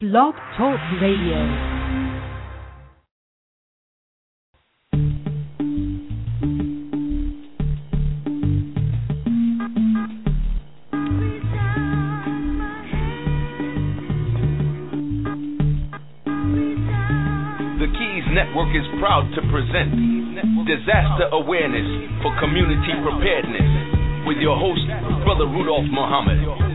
Blog Talk Radio. The Keys Network is proud to present Disaster Awareness for Community Preparedness with your host, Brother Rudolph Muhammad.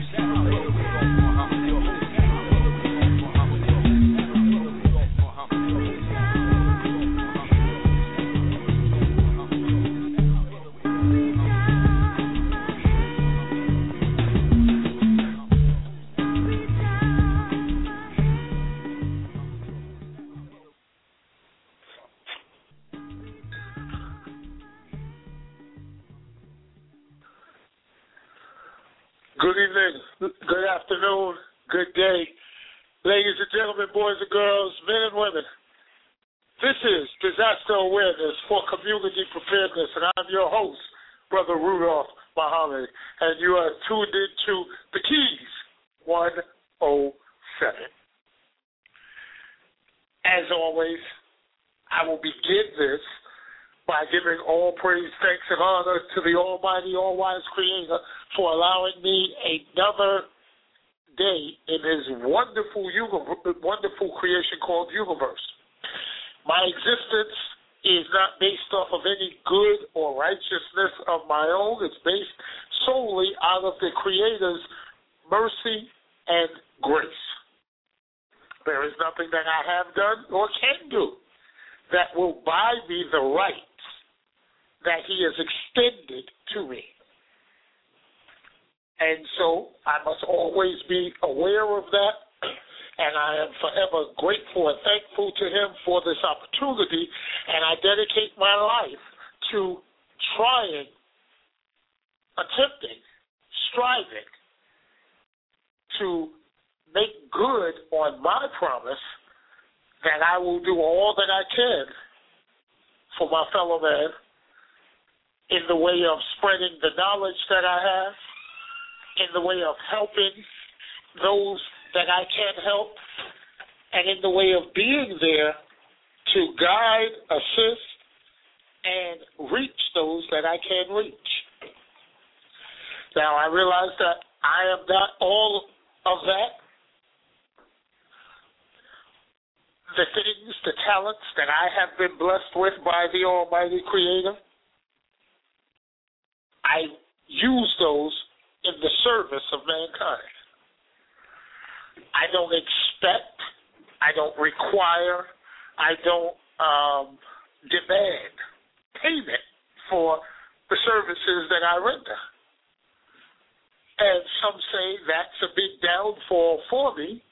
Wise Creator for allowing me another day in His wonderful, wonderful creation called universe. My existence is not based off of any good or righteousness of my own. It's based solely out of the Creator's mercy and grace. There is nothing that I have done or can do that will buy me the right that he has extended to me. And so I must always be aware of that, and I am forever grateful and thankful to him for this opportunity, and I dedicate my life to trying, attempting, striving to make good on my promise that I will do all that I can for my fellow man in the way of spreading the knowledge that I have, in the way of helping those that I can help, and in the way of being there to guide, assist, and reach those that I can reach. Now, I realize that I am not all of that. The things, the talents that I have been blessed with by the Almighty Creator, I use those in the service of mankind. I don't expect, I don't require, I don't um, demand payment for the services that I render. And some say that's a big downfall for me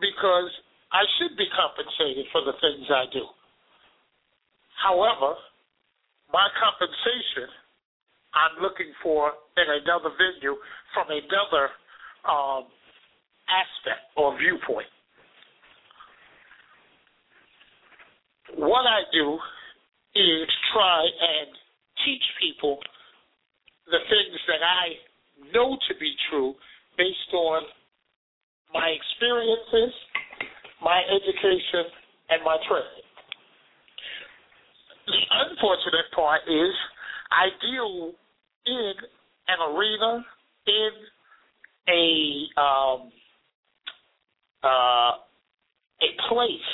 because I should be compensated for the things I do. However, my compensation I'm looking for in another venue from another um, aspect or viewpoint. What I do is try and teach people the things that I know to be true based on my experiences, my education, and my training. The unfortunate part is I deal in an arena, in a um, uh, a place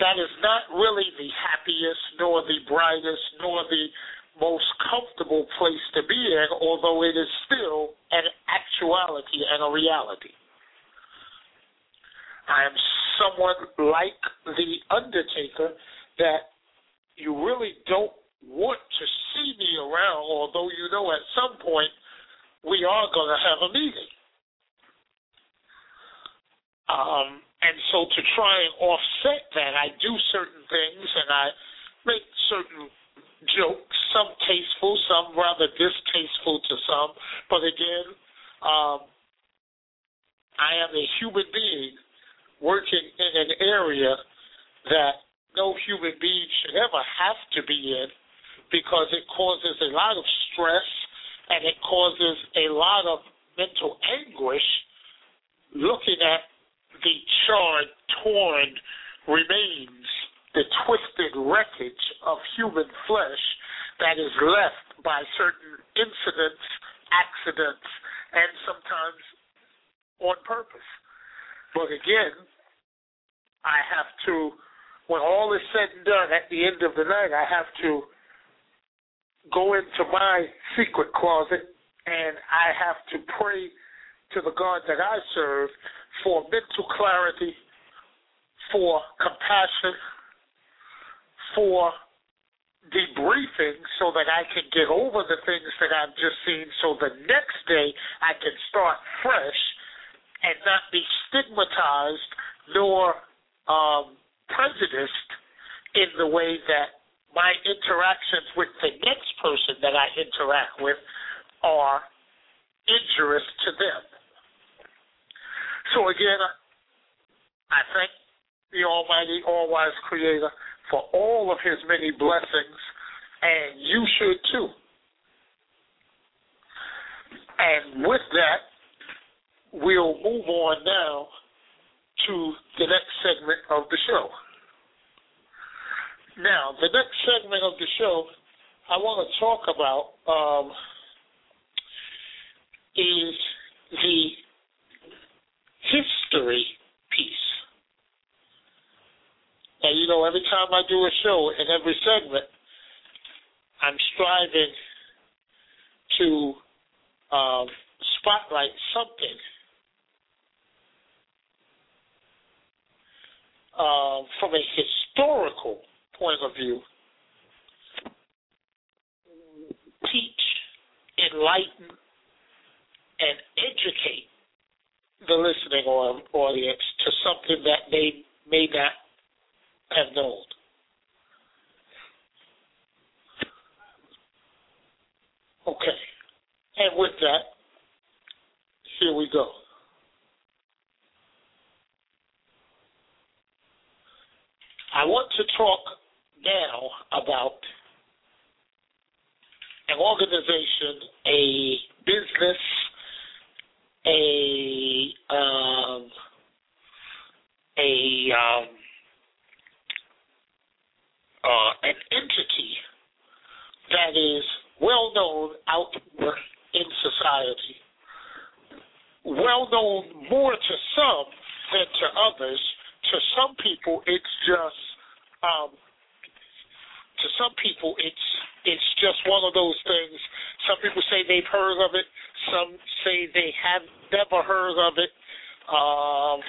that is not really the happiest, nor the brightest, nor the most comfortable place to be in, although it is still an actuality and a reality. I am someone like the Undertaker that you really don't want to see me around, although you know at some point we are going to have a meeting. Um, and so to try and offset that, I do certain things and I make certain jokes, some tasteful, some rather distasteful to some. But again, um, I am a human being working in an area that no human being should ever have to be in because it causes a lot of stress and it causes a lot of mental anguish looking at the charred, torn remains, the twisted wreckage of human flesh that is left by certain incidents, accidents, and sometimes on purpose. But again, I have to, when all is said and done at the end of the night, I have to go into my secret closet and I have to pray to the God that I serve for mental clarity, for compassion, for debriefing so that I can get over the things that I've just seen so the next day I can start fresh and not be stigmatized nor um, prejudiced in the way that my interactions with the next person that I interact with are injurious to them. So again, I thank the Almighty, All Wise Creator for all of His many blessings, and you should too. And with that, we'll move on now to the next segment of the show. Now, the next segment of the show, I want to talk about um, is the history piece. Now, you know, every time I do a show in every segment, I'm striving to um, spotlight something uh, from a historical point of view, teach, enlighten, and educate the listening audience to something that they may not have known. Okay. And with that, here we go. I want to talk now about an organization, a business, a um, a um, uh, an entity that is well known out in society, well known more to some than to others. To some people, it's just um, to some people, it's it's just one of those things. Some people say they've heard of it. Some say they have never heard of it. Um,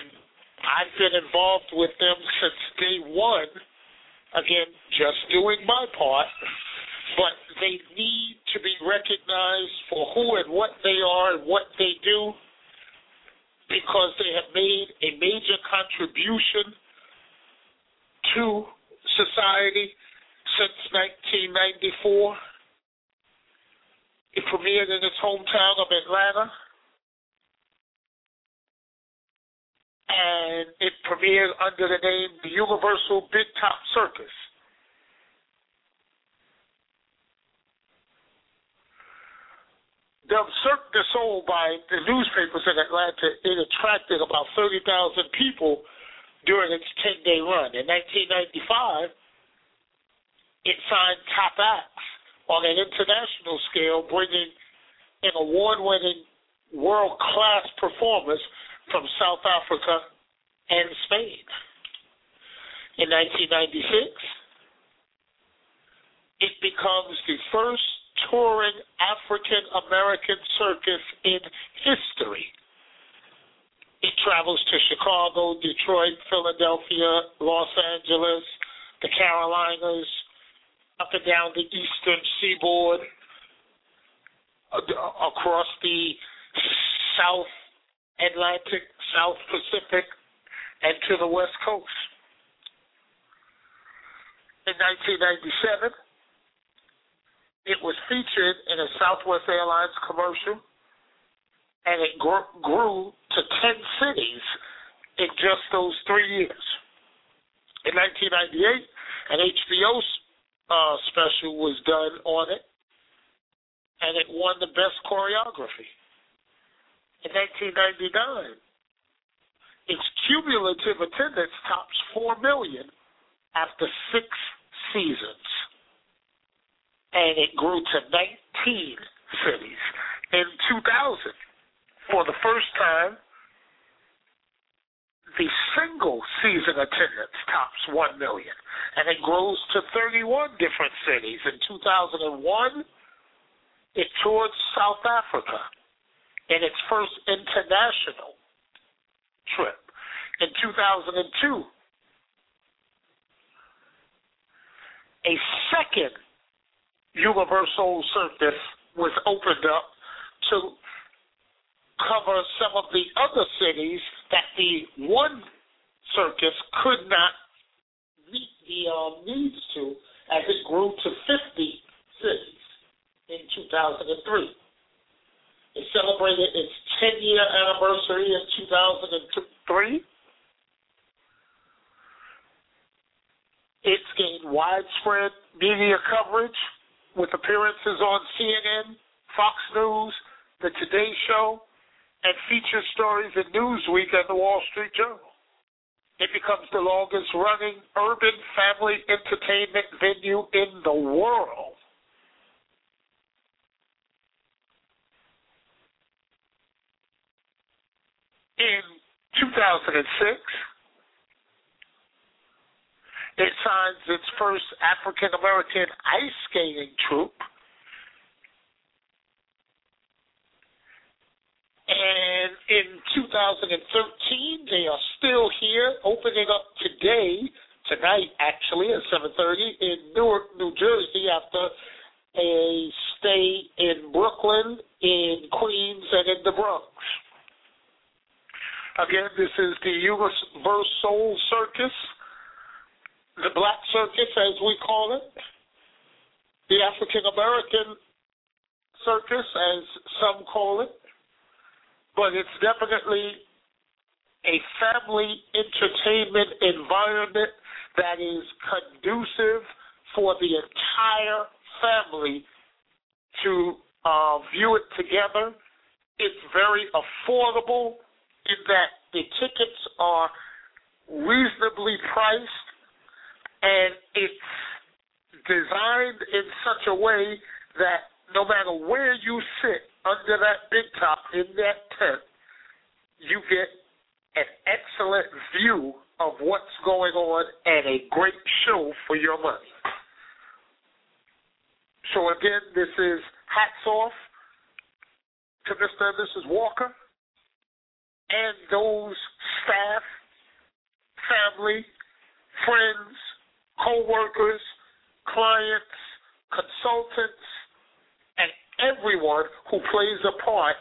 I've been involved with them since day one. Again, just doing my part. But they need to be recognized for who and what they are and what they do because they have made a major contribution to Society since 1994. It premiered in its hometown of Atlanta. And it premiered under the name the UniverSoul Big Top Circus. The Cirque du Soleil by the newspapers in Atlanta, it attracted about 30,000 people during its 10 day run. In 1995, it signed top acts on an international scale, bringing in award winning world class performers from South Africa and Spain. In 1996, it becomes the first touring African American circus in history it travels to Chicago, Detroit, Philadelphia, Los Angeles, the Carolinas, up and down the eastern seaboard, uh, uh, across the South Atlantic, South Pacific, and to the West Coast. In 1997, it was featured in a Southwest Airlines commercial and it grew to 10 cities in just those three years. In 1998, an HBO uh, special was done on it, and it won the best choreography. In 1999, its cumulative attendance tops 4 million after six seasons. And it grew to 19 cities. In 2000, for the first time, the single season attendance tops 1 million. And it grows to 31 different cities. In 2001, it toured South Africa in its first international trip. In 2002, a second UniverSoul Circus was opened up to cover some of the other cities that the one circus could not meet the uh, needs to as it grew to 50 cities in 2003. It celebrated its 10 year anniversary in 2003. It's gained widespread media coverage with appearances on CNN, Fox News, The Today Show, and feature stories in Newsweek and The Wall Street Journal. It becomes the longest running urban family entertainment venue in the world. In 2006, it signs its first African American ice skating troupe And in 2013, they are still here, opening up today, tonight actually at 7:30 in Newark, New Jersey, after a stay in Brooklyn, in Queens, and in the Bronx. Again, this is the UniverSoul Circus, the Black Circus, as we call it, the African American Circus, as some call it but it's definitely a family entertainment environment that is conducive for the entire family to uh, view it together. It's very affordable in that the tickets are reasonably priced and it's designed in such a way that no matter where you sit under that big top in that tent, you get an excellent view of what's going on and a great show for your money. So again, this is hats off to Mr. and Mrs. Walker and those staff, family, friends, co-workers, clients, consultants, everyone who plays a part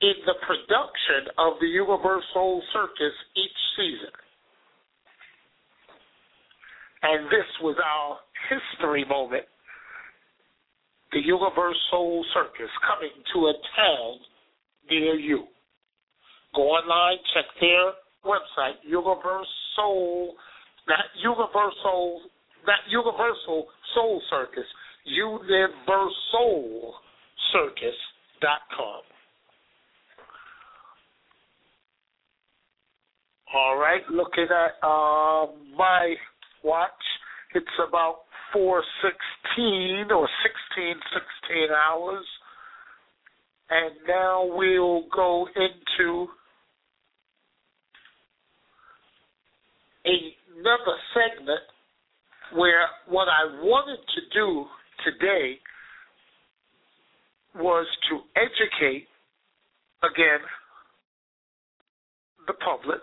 in the production of the UniverSoul Circus each season. And this was our history moment. The UniverSoul Circus coming to a town near you. Go online, check their website, Universal, not Universal, not Universal Soul Circus, Universal circus.com. All right, looking at uh, my watch, it's about 4.16 or 16, 16 hours. And now we'll go into another segment where what I wanted to do today was to educate, again, the public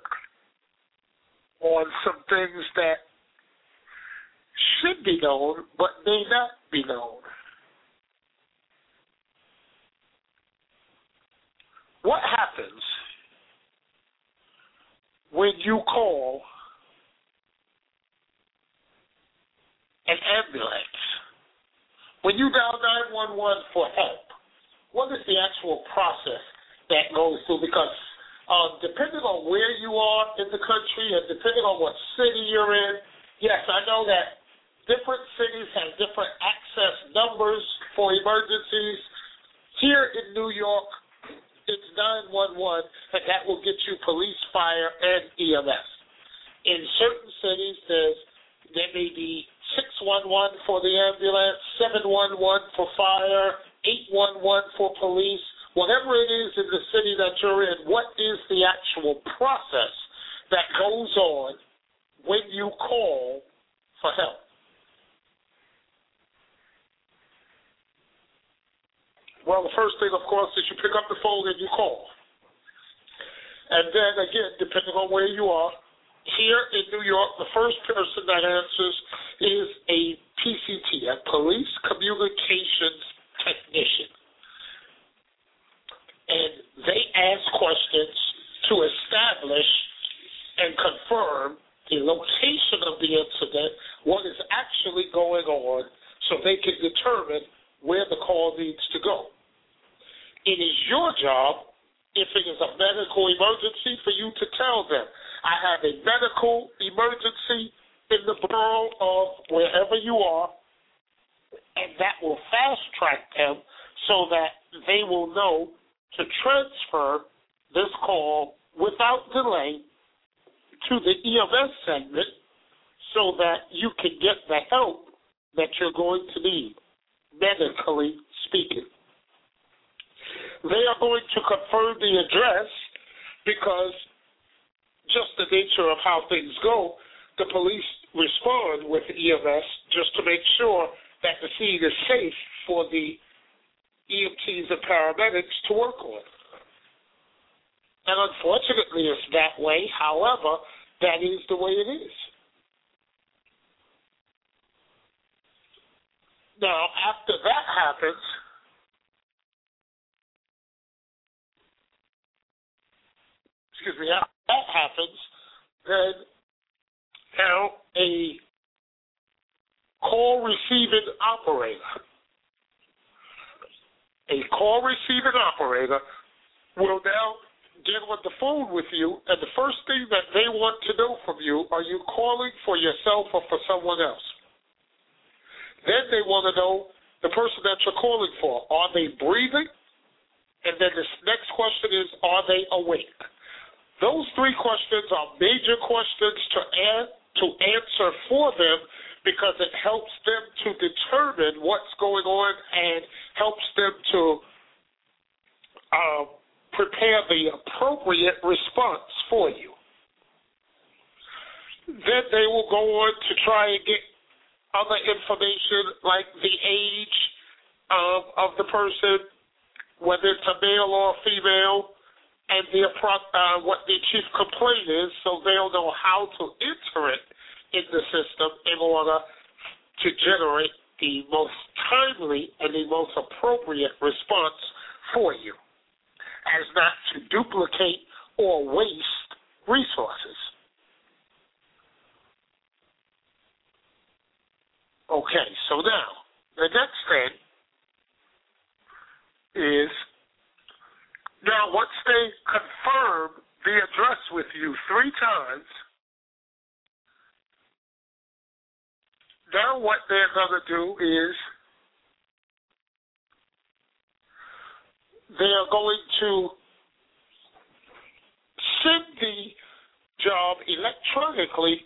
on some things that should be known but may not be known. What happens when you call an ambulance? When you dial 911 for help, what is the actual process that goes through? Because um, depending on where you are in the country and depending on what city you're in, yes, I know that different cities have different access numbers for emergencies. Here in New York, it's 911, and that will get you police, fire, and EMS. In certain cities, there's there may be 611 for the ambulance, 711 for fire, 811 for police, whatever it is in the city that you're in, what is the actual process that goes on when you call for help? Well, the first thing, of course, is you pick up the phone and you call. And then, again, depending on where you are, here in New York, the first person that answers is a PCT, a Police Communications Technician. And they ask questions to establish and confirm the location of the incident, what is actually going on, so they can determine where the call needs to go. It is your job, if it is a medical emergency, for you to tell them, I have a medical emergency in the borough of wherever you are, and that will fast track them so that they will know to transfer this call without delay to the EMS segment so that you can get the help that you're going to need, medically speaking. They are going to confirm the address because just the nature of how things go, the police respond with EMS just to make sure that the scene is safe for the EMTs and paramedics to work on. And unfortunately, it's that way. However, that is the way it is. Now, after that happens, excuse me, after that happens, then now a call receiving operator, a call receiving operator will now get on the phone with you, and the first thing that they want to know from you are you calling for yourself or for someone else? Then they want to know the person that you're calling for. Are they breathing? And then the next question is, are they awake? Those three questions are major questions to add, to answer for them because it helps them to determine what's going on and helps them to uh, prepare the appropriate response for you. Then they will go on to try and get other information like the age of, of the person, whether it's a male or a female, and the uh, what the chief complaint is, so they'll know how to enter it in the system in order to generate the most timely and the most appropriate response for you, as not to duplicate or waste resources. Okay, so now the next thing is now, once they confirm the address with you three times, now what they're going to do is they are going to send the job electronically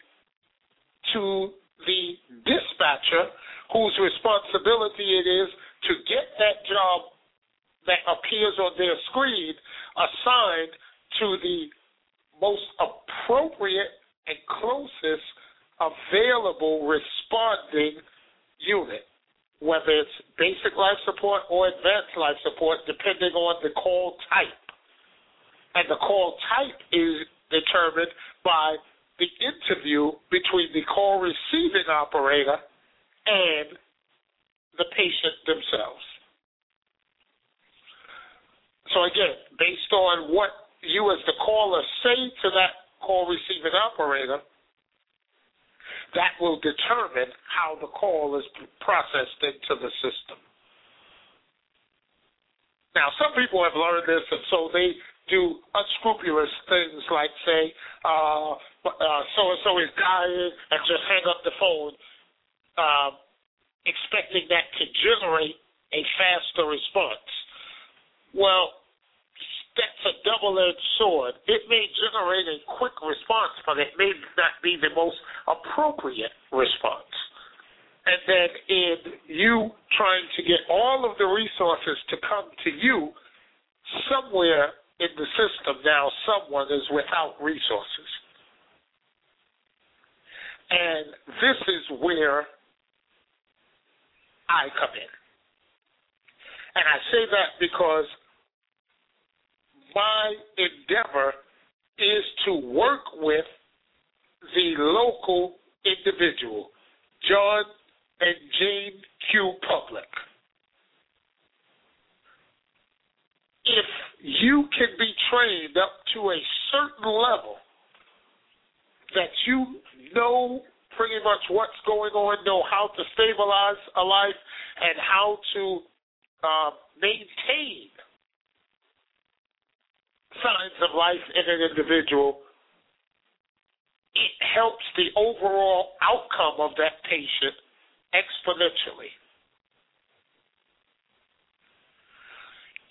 to the dispatcher whose responsibility it is to get that job that appears on their screen assigned to the most appropriate and closest available responding unit, whether it's basic life support or advanced life support, depending on the call type. And the call type is determined by the interview between the call receiving operator and the patient themselves. So again, based on what you as the caller say to that call receiving operator, that will determine how the call is processed into the system. Now, some people have learned this, and so they do unscrupulous things like say, uh, uh, so-and-so is dying, and just hang up the phone, uh, expecting that to generate a faster response. Well, that's a double-edged sword. It may generate a quick response, but it may not be the most appropriate response. And then in you trying to get all of the resources to come to you, somewhere in the system now someone is without resources. And this is where I come in. And I say that because my endeavor is to work with the local individual, John and Jane Q. Public. If you can be trained up to a certain level that you know pretty much what's going on, know how to stabilize a life, and how to uh, maintain signs of life in an individual, it helps the overall outcome of that patient exponentially.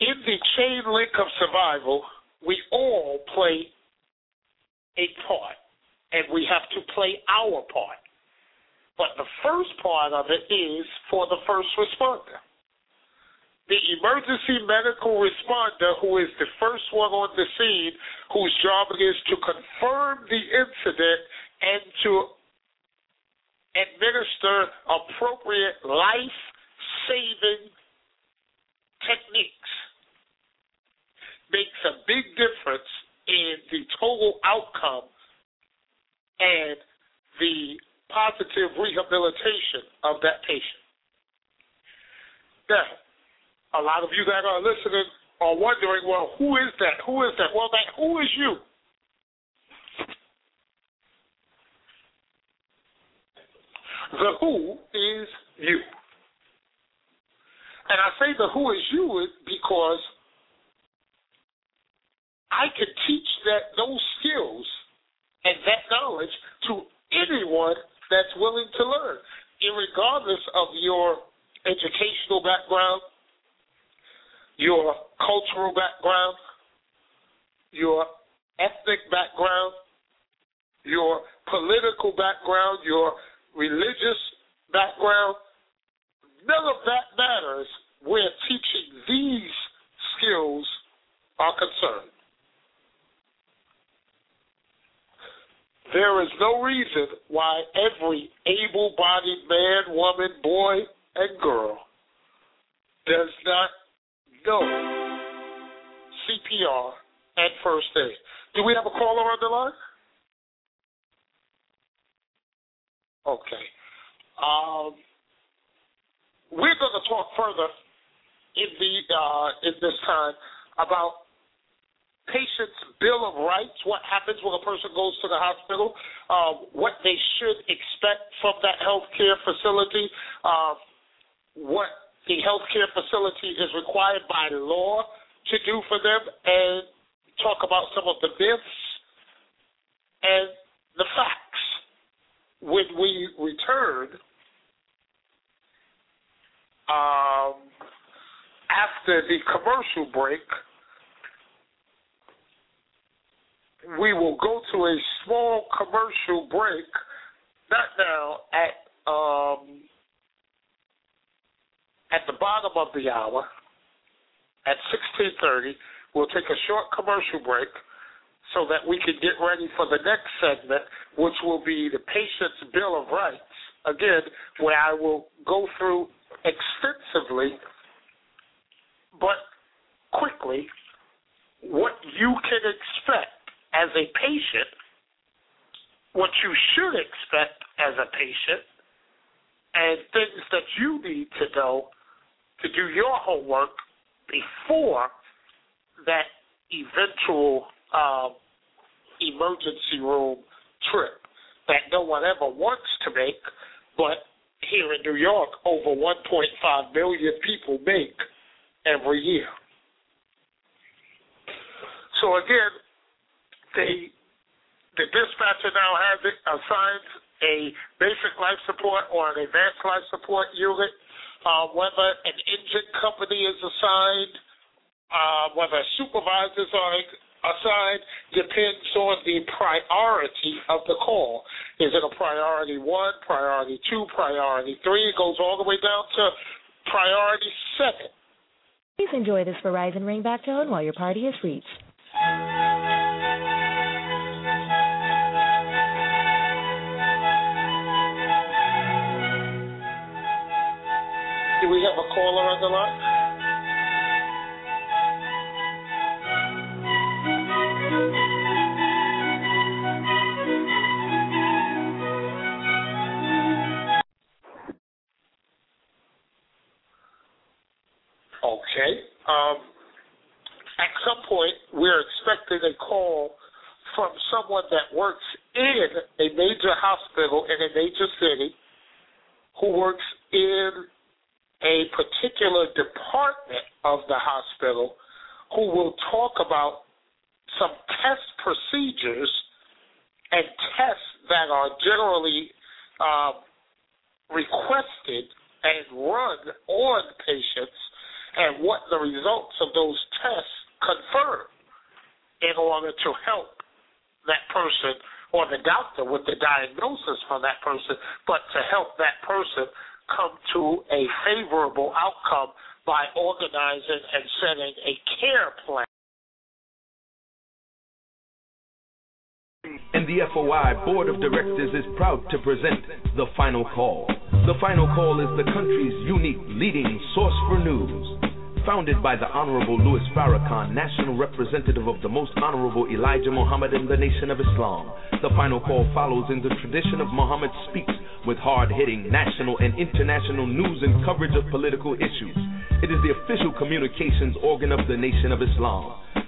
In the chain link of survival, we all play a part, and we have to play our part. But the first part of it is for the first responder the emergency medical responder, who is the first one on the scene, whose job is to confirm the incident and to administer appropriate life saving techniques, makes a big difference in the total outcome and the positive rehabilitation of that patient. Now, a lot of you that are listening are wondering, well, who is that? Who is that? Well, that who is you? The who is you. And I say the who is you because I can teach that those skills and that knowledge to anyone that's willing to learn, regardless of your educational background, your cultural background, your ethnic background, your political background, your religious background. None of that matters where teaching these skills are concerned. There is no reason why every able bodied man, woman, boy, and girl does not know CPR and first aid. Do we have a caller on the line? Okay. Um, we're going to talk further in the uh, in this time about patients' bill of rights. What happens when a person goes to the hospital? Uh, what they should expect from that healthcare facility. Uh, what the healthcare facility is required by law to do for them and talk about some of the myths and the facts. When we return um, after the commercial break, we will go to a small commercial break, not now, at um, at the bottom of the hour at 16:30. We'll take a short commercial break so that we can get ready for the next segment, which will be the patient's bill of rights. Again, where I will go through extensively, but quickly, what you can expect as a patient, what you should expect as a patient, and things that you need to know to do your homework before that eventual uh, emergency room trip that no one ever wants to make, but here in New York, over 1.5 million people make every year. So again, the the dispatcher now has it assigned a basic life support or an advanced life support unit uh, whether an engine company is assigned uh, whether supervisors are assigned depends on the priority of the call. Is it a priority one, priority two, priority three? It goes all the way down to priority seven. Please enjoy this Verizon ringback tone while your party is reached. We have a caller on the line? Okay. Um, at some point, we're expecting a call from someone that works in a major hospital in a major city who works in a particular department of the hospital who will talk about some test procedures and tests that are generally um, requested and run on patients and what the results of those tests confirm in order to help that person or the doctor with the diagnosis for that person, but to help that person come to a favorable outcome by organizing and setting a care plan. And the FOI Board of Directors is proud to present The Final Call. The Final Call is the country's unique leading source for news founded by the Honorable Louis Farrakhan, National Representative of the Most Honorable Elijah Muhammad in the Nation of Islam. The final call follows in the tradition of Muhammad Speaks with hard hitting national and international news and coverage of political issues. It is the official communications organ of the Nation of Islam.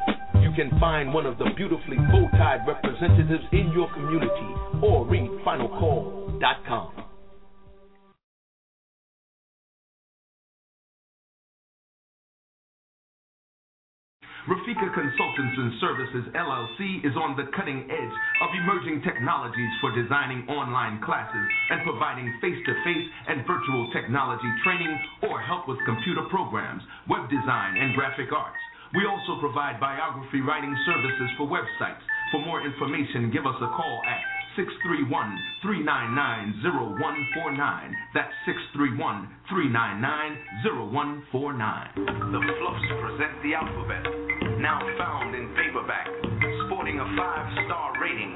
you can find one of the beautifully bow-tied representatives in your community or read finalcall.com. Rafika Consultants and Services LLC is on the cutting edge of emerging technologies for designing online classes and providing face to face and virtual technology training or help with computer programs, web design, and graphic arts. We also provide biography writing services for websites. For more information, give us a call at 631 399 0149. That's 631 399 0149. The Fluffs present the alphabet, now found in paperback, sporting a five star rating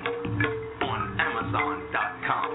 on Amazon.com.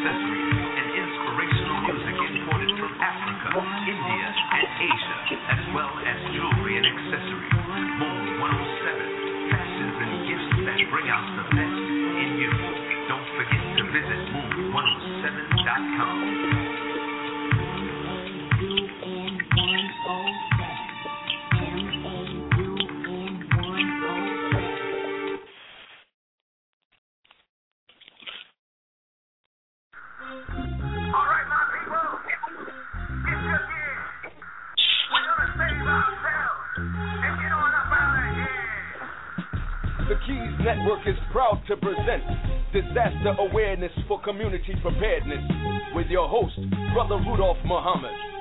accessories, and inspirational music imported from Africa, India, and Asia, as well as jewelry and accessories. Moon 107, fashions and gifts that bring out the best in you. Don't forget to visit moon107.com. Network is proud to present Disaster Awareness for Community Preparedness with your host, Brother Rudolph Muhammad.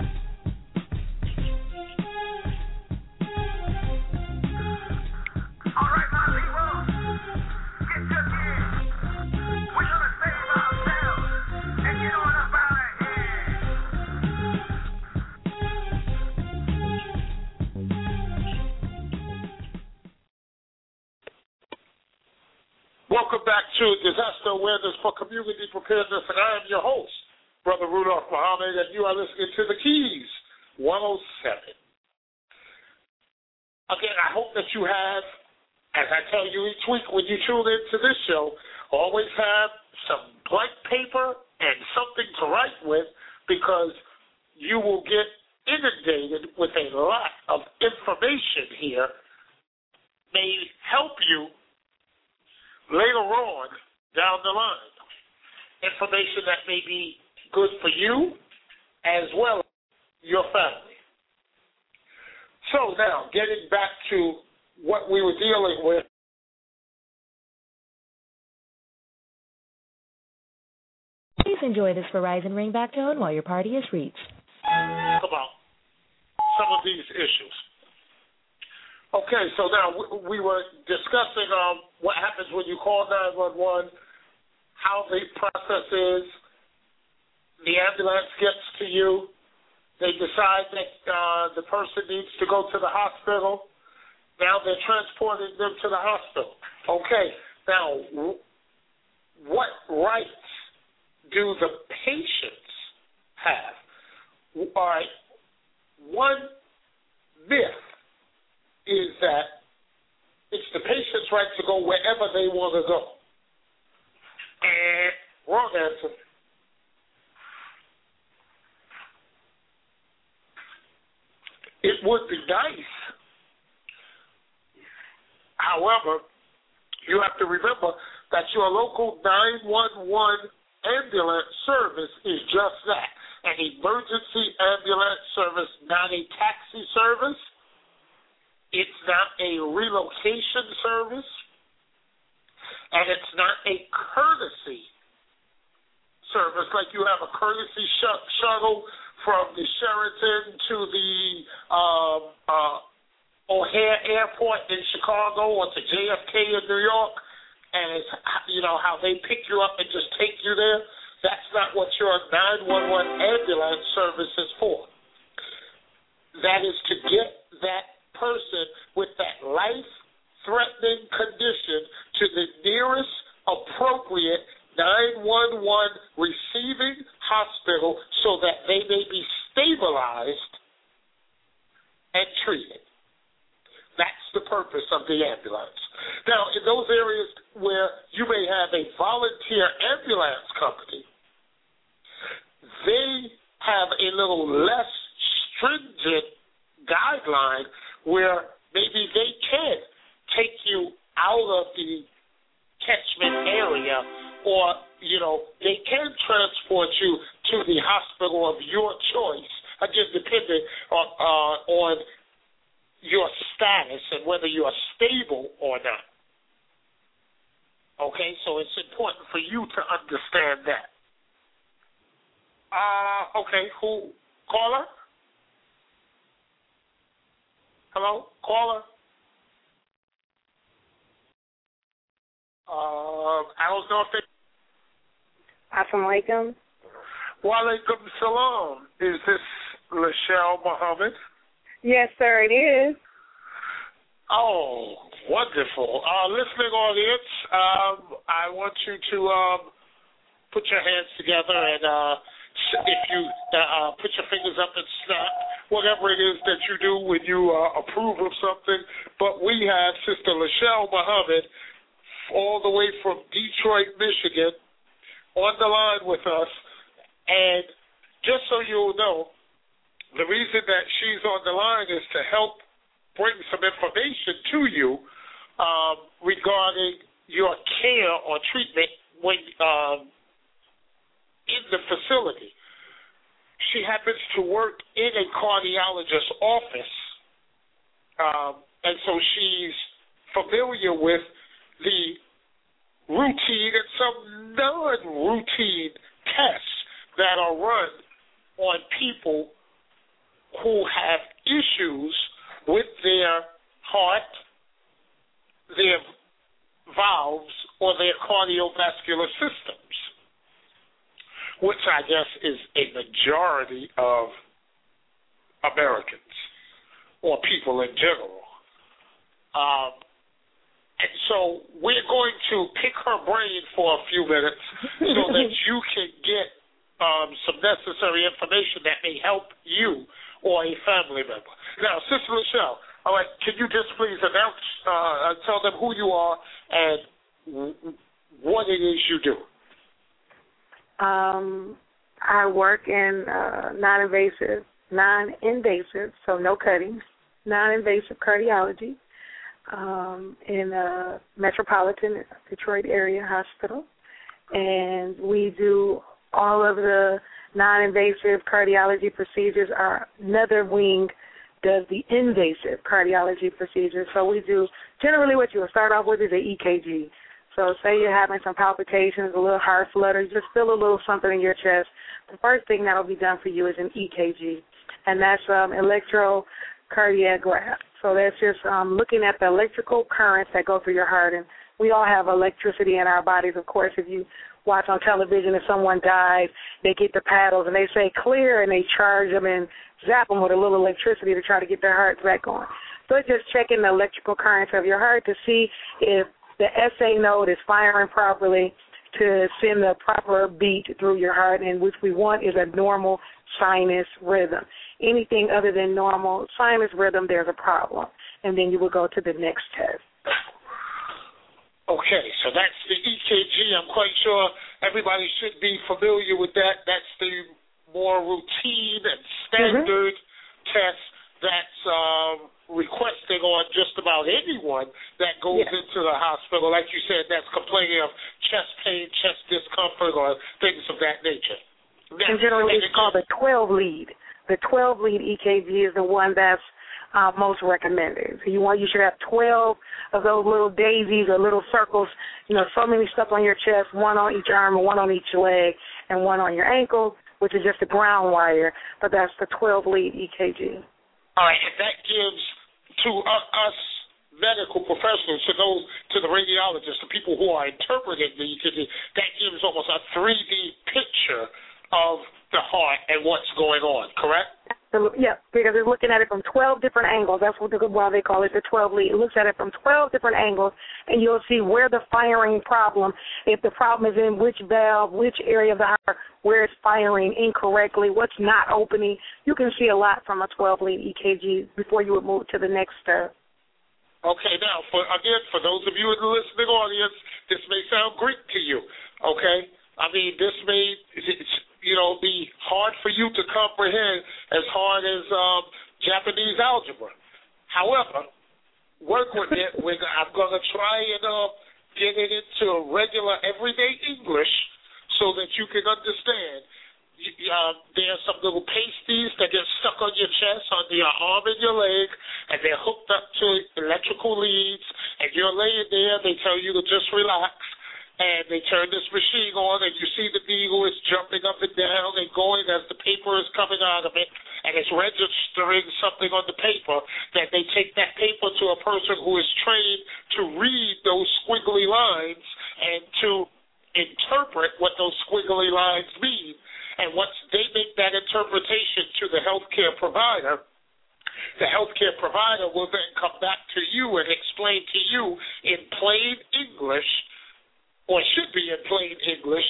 For Community Preparedness, and I am your host, Brother Rudolph Muhammad, and you are listening to The Keys 107. Again, I hope that you have, as I tell you each week when you tune into this show, always have some blank paper and something to write with because you will get inundated with a lot of information here may help you later on down the line. Information that may be good for you as well as your family. So now, getting back to what we were dealing with. Please enjoy this Verizon ringback tone while your party is reached. About some of these issues. Okay, so now we were discussing um, what happens when you call 911, how the process is. The ambulance gets to you, they decide that uh, the person needs to go to the hospital. Now they're transporting them to the hospital. Okay, now what rights do the patients have? All right, one myth is that it's the patient's right to go wherever they want to go. Wrong answer. it would be nice. However, you have to remember that your local 911 ambulance service is just that an emergency ambulance service, not a taxi service. It's not a relocation service. And it's not a courtesy service like you have a courtesy sh- shuttle from the Sheraton to the um, uh, O'Hare Airport in Chicago or to JFK in New York, and it's you know how they pick you up and just take you there. That's not what your 911 ambulance service is for. That is to get that person with that life threatening condition to the nearest appropriate 911 receiving hospital so that they may be stabilized and treated. That's the purpose of the ambulance. Now, in those areas where you may have a volunteer ambulance company, they have a little less stringent guideline where maybe they can take you out of the catchment area or you know they can transport you to the hospital of your choice, again depending on uh, on your status and whether you are stable or not. Okay, so it's important for you to understand that. Uh, okay, who caller? Hello, caller. Um, I don't know if they. Assalamu alaikum. Walaikum salam. Is this Lachelle Muhammad? Yes, sir, it is. Oh, wonderful. Uh, listening audience, um, I want you to um, put your hands together and uh, if you uh, put your fingers up and snap, whatever it is that you do when you uh, approve of something. But we have Sister Lachelle Muhammad all the way from Detroit, Michigan, on the line with us. And just so you'll know, the reason that she's on the line is to help bring some information to you um, regarding your care or treatment when um, in the facility. She happens to work in a cardiologist's office, um, and so she's familiar with the routine and some non routine tests that are run on people who have issues with their heart, their valves, or their cardiovascular systems, which I guess is a majority of Americans or people in general. Um, And so we're going to pick her brain for a few minutes so that you can get um, some necessary information that may help you or a family member. Now, Sister Michelle, all right, can you just please announce, uh, tell them who you are and what it is you do? Um, I work in uh, non-invasive, non-invasive, so no cutting, non-invasive cardiology um, in a metropolitan Detroit area hospital, and we do all of the non-invasive cardiology procedures. Our another wing does the invasive cardiology procedures. So we do generally what you will start off with is an EKG. So say you're having some palpitations, a little heart flutter, you just feel a little something in your chest. The first thing that will be done for you is an EKG, and that's um, electrocardiograph. So that's just um, looking at the electrical currents that go through your heart, and we all have electricity in our bodies. Of course, if you watch on television if someone dies, they get the paddles and they say clear, and they charge them and zap them with a little electricity to try to get their hearts back going. So it's just checking the electrical currents of your heart to see if the SA node is firing properly to send the proper beat through your heart, and which we want is a normal sinus rhythm. Anything other than normal sinus rhythm, there's a problem, and then you will go to the next test. Okay, so that's the EKG. I'm quite sure everybody should be familiar with that. That's the more routine and standard mm-hmm. test that's um, requesting on just about anyone that goes yeah. into the hospital. Like you said, that's complaining of chest pain, chest discomfort, or things of that nature. And generally, it's called the 12 lead. The 12 lead EKG is the one that's uh, most recommended. So you want you should have 12 of those little daisies or little circles, you know, so many stuff on your chest, one on each arm one on each leg, and one on your ankle, which is just a ground wire. But that's the 12 lead EKG. All right, and that gives to us medical professionals, to those, to the radiologists, the people who are interpreting the EKG, that gives almost a 3D picture of the heart and what's going on, correct? Absolutely. yeah, because it's looking at it from 12 different angles. That's what the, why they call it the 12 lead. It looks at it from 12 different angles, and you'll see where the firing problem, if the problem is in which valve, which area of the heart, where it's firing incorrectly, what's not opening. You can see a lot from a 12 lead EKG before you would move to the next step. Okay, now for again, for those of you in the listening audience, this may sound Greek to you. Okay, I mean this may you know, be hard for you to comprehend as hard as um, Japanese algebra. However, work with it. When I'm going to try and uh, get it into regular, everyday English so that you can understand. Uh, there's some little pasties that get stuck on your chest, on your arm and your leg, and they're hooked up to electrical leads, and you're laying there. They tell you to just relax and they turn this machine on, and you see the needle is jumping up and down and going as the paper is coming out of it, and it's registering something on the paper. That they take that paper to a person who is trained to read those squiggly lines and to interpret what those squiggly lines mean. And once they make that interpretation to the healthcare provider, the healthcare provider will then come back to you and explain to you in plain English or should be in plain English,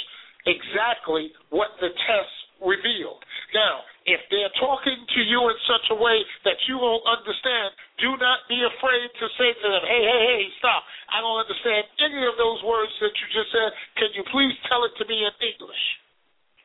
exactly what the test revealed. Now, if they're talking to you in such a way that you won't understand, do not be afraid to say to them, hey, hey, hey, stop. I don't understand any of those words that you just said. Can you please tell it to me in English?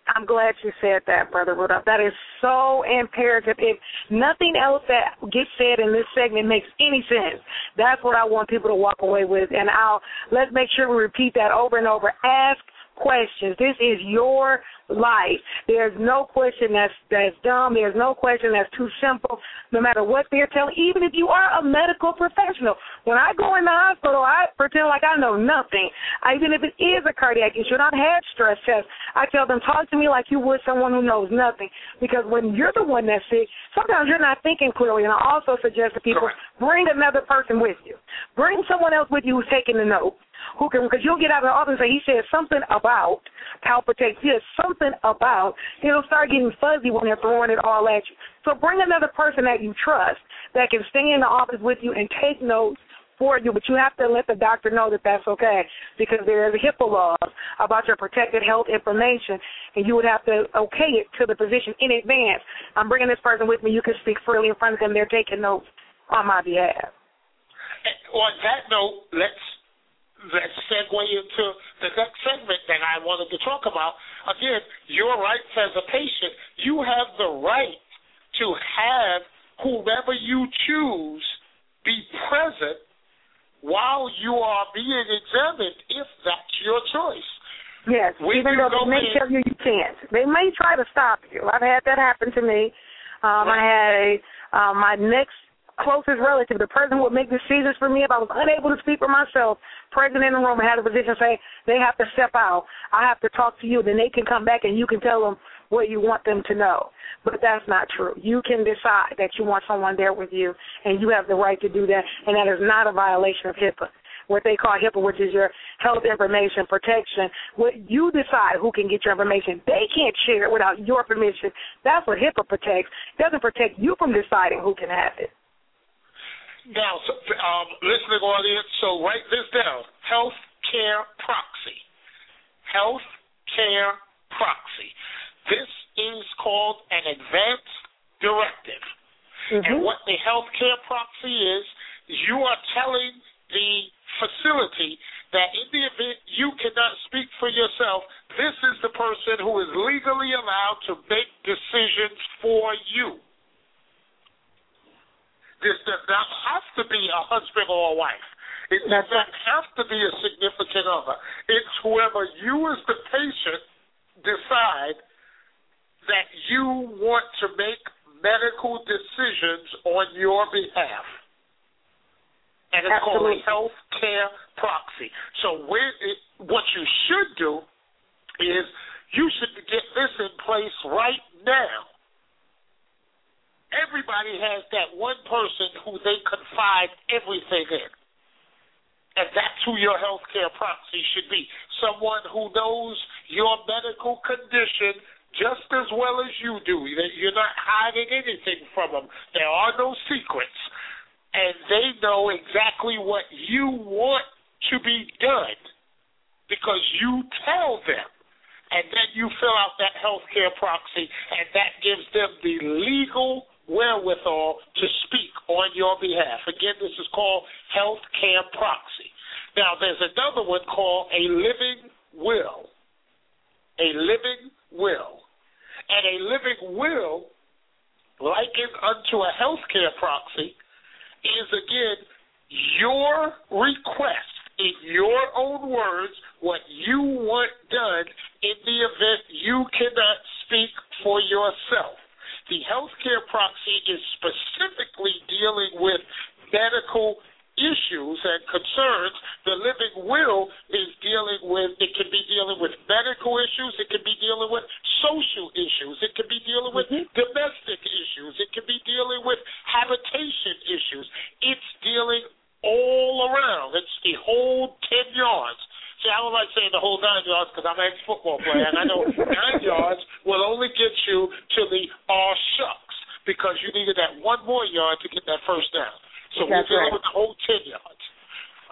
I'm glad you said that, Brother Rudolph. That is so imperative. If nothing else that gets said in this segment makes any sense, that's what I want people to walk away with. And I'll let's make sure we repeat that over and over. Ask questions. This is your life. There's no question that's that's dumb. There's no question that's too simple. No matter what they're telling, even if you are a medical professional. When I go in the hospital, I pretend like I know nothing. I, even if it is a cardiac issue, I've had stress tests. I tell them, talk to me like you would someone who knows nothing. Because when you're the one that's sick, sometimes you're not thinking clearly. And I also suggest to people, bring another person with you. Bring someone else with you who's taking the note who can because you'll get out of the office and say he said something about palpitate. He has something about. He'll start getting fuzzy when they're throwing it all at you. So bring another person that you trust that can stay in the office with you and take notes for you, but you have to let the doctor know that that's okay because there is HIPAA laws about your protected health information, and you would have to okay it to the physician in advance. I'm bringing this person with me. You can speak freely in front of them. They're taking notes on my behalf. On that note, let's let's segue into the next segment that I wanted to talk about. Again, your rights as a patient, you have the right to have whomever you choose be present while you are being examined if that's your choice. Yes, when even though they may in, tell you you can't. They may try to stop you. I've had that happen to me. Um, I had a uh, my next closest relative, the who would make decisions for me if I was unable to speak for myself, present in the room had a physician say they have to step out. I have to talk to you. Then they can come back and you can tell them what you want them to know. But that's not true. You can decide that you want someone there with you, and you have the right to do that, and that is not a violation of HIPAA. What they call HIPAA, which is your health information protection. What you decide who can get your information. They can't share it without your permission. That's what HIPAA protects. It doesn't protect you from deciding who can have it. Now, so, um, listening audience, so write this down. Health care proxy. Health care proxy. This is called an advance directive. Mm-hmm. And what the healthcare proxy is, you are telling the facility that in the event you cannot speak for yourself, this is the person who is legally allowed to make decisions for you. This does not have to be a husband or a wife. It does not have to be a significant other. It's whoever you as the patient decide that you want to make medical decisions on your behalf. And it's Absolutely. called a health care proxy. So it, what you should do is you should get this in place right now. Everybody has that one person who they confide everything in. And that's who your healthcare proxy should be. Someone who knows your medical condition just as well as you do. You're not hiding anything from them. There are no secrets. And they know exactly what you want to be done because you tell them. And then you fill out that healthcare proxy, and that gives them the legal wherewithal to speak on your behalf. Again, this is called health care proxy. Now, there's another one called a living will. A living will and a living will, likened unto a health care proxy, is again your request in your own words what you want done in the event you cannot speak for yourself. The healthcare proxy is specifically dealing with medical issues and concerns. The living will is dealing with, it can be dealing with medical issues, it can be dealing with social issues, it can be dealing with mm-hmm. domestic issues, it can be dealing with habitation issues. It's dealing all around. It's the whole 10 yards. See, I don't like saying the whole nine yards because I'm an ex-football player, and I know nine yards will only get you to the aw shucks because you needed that one more yard to get that first down. So That's we're dealing right. with the whole 10 yards.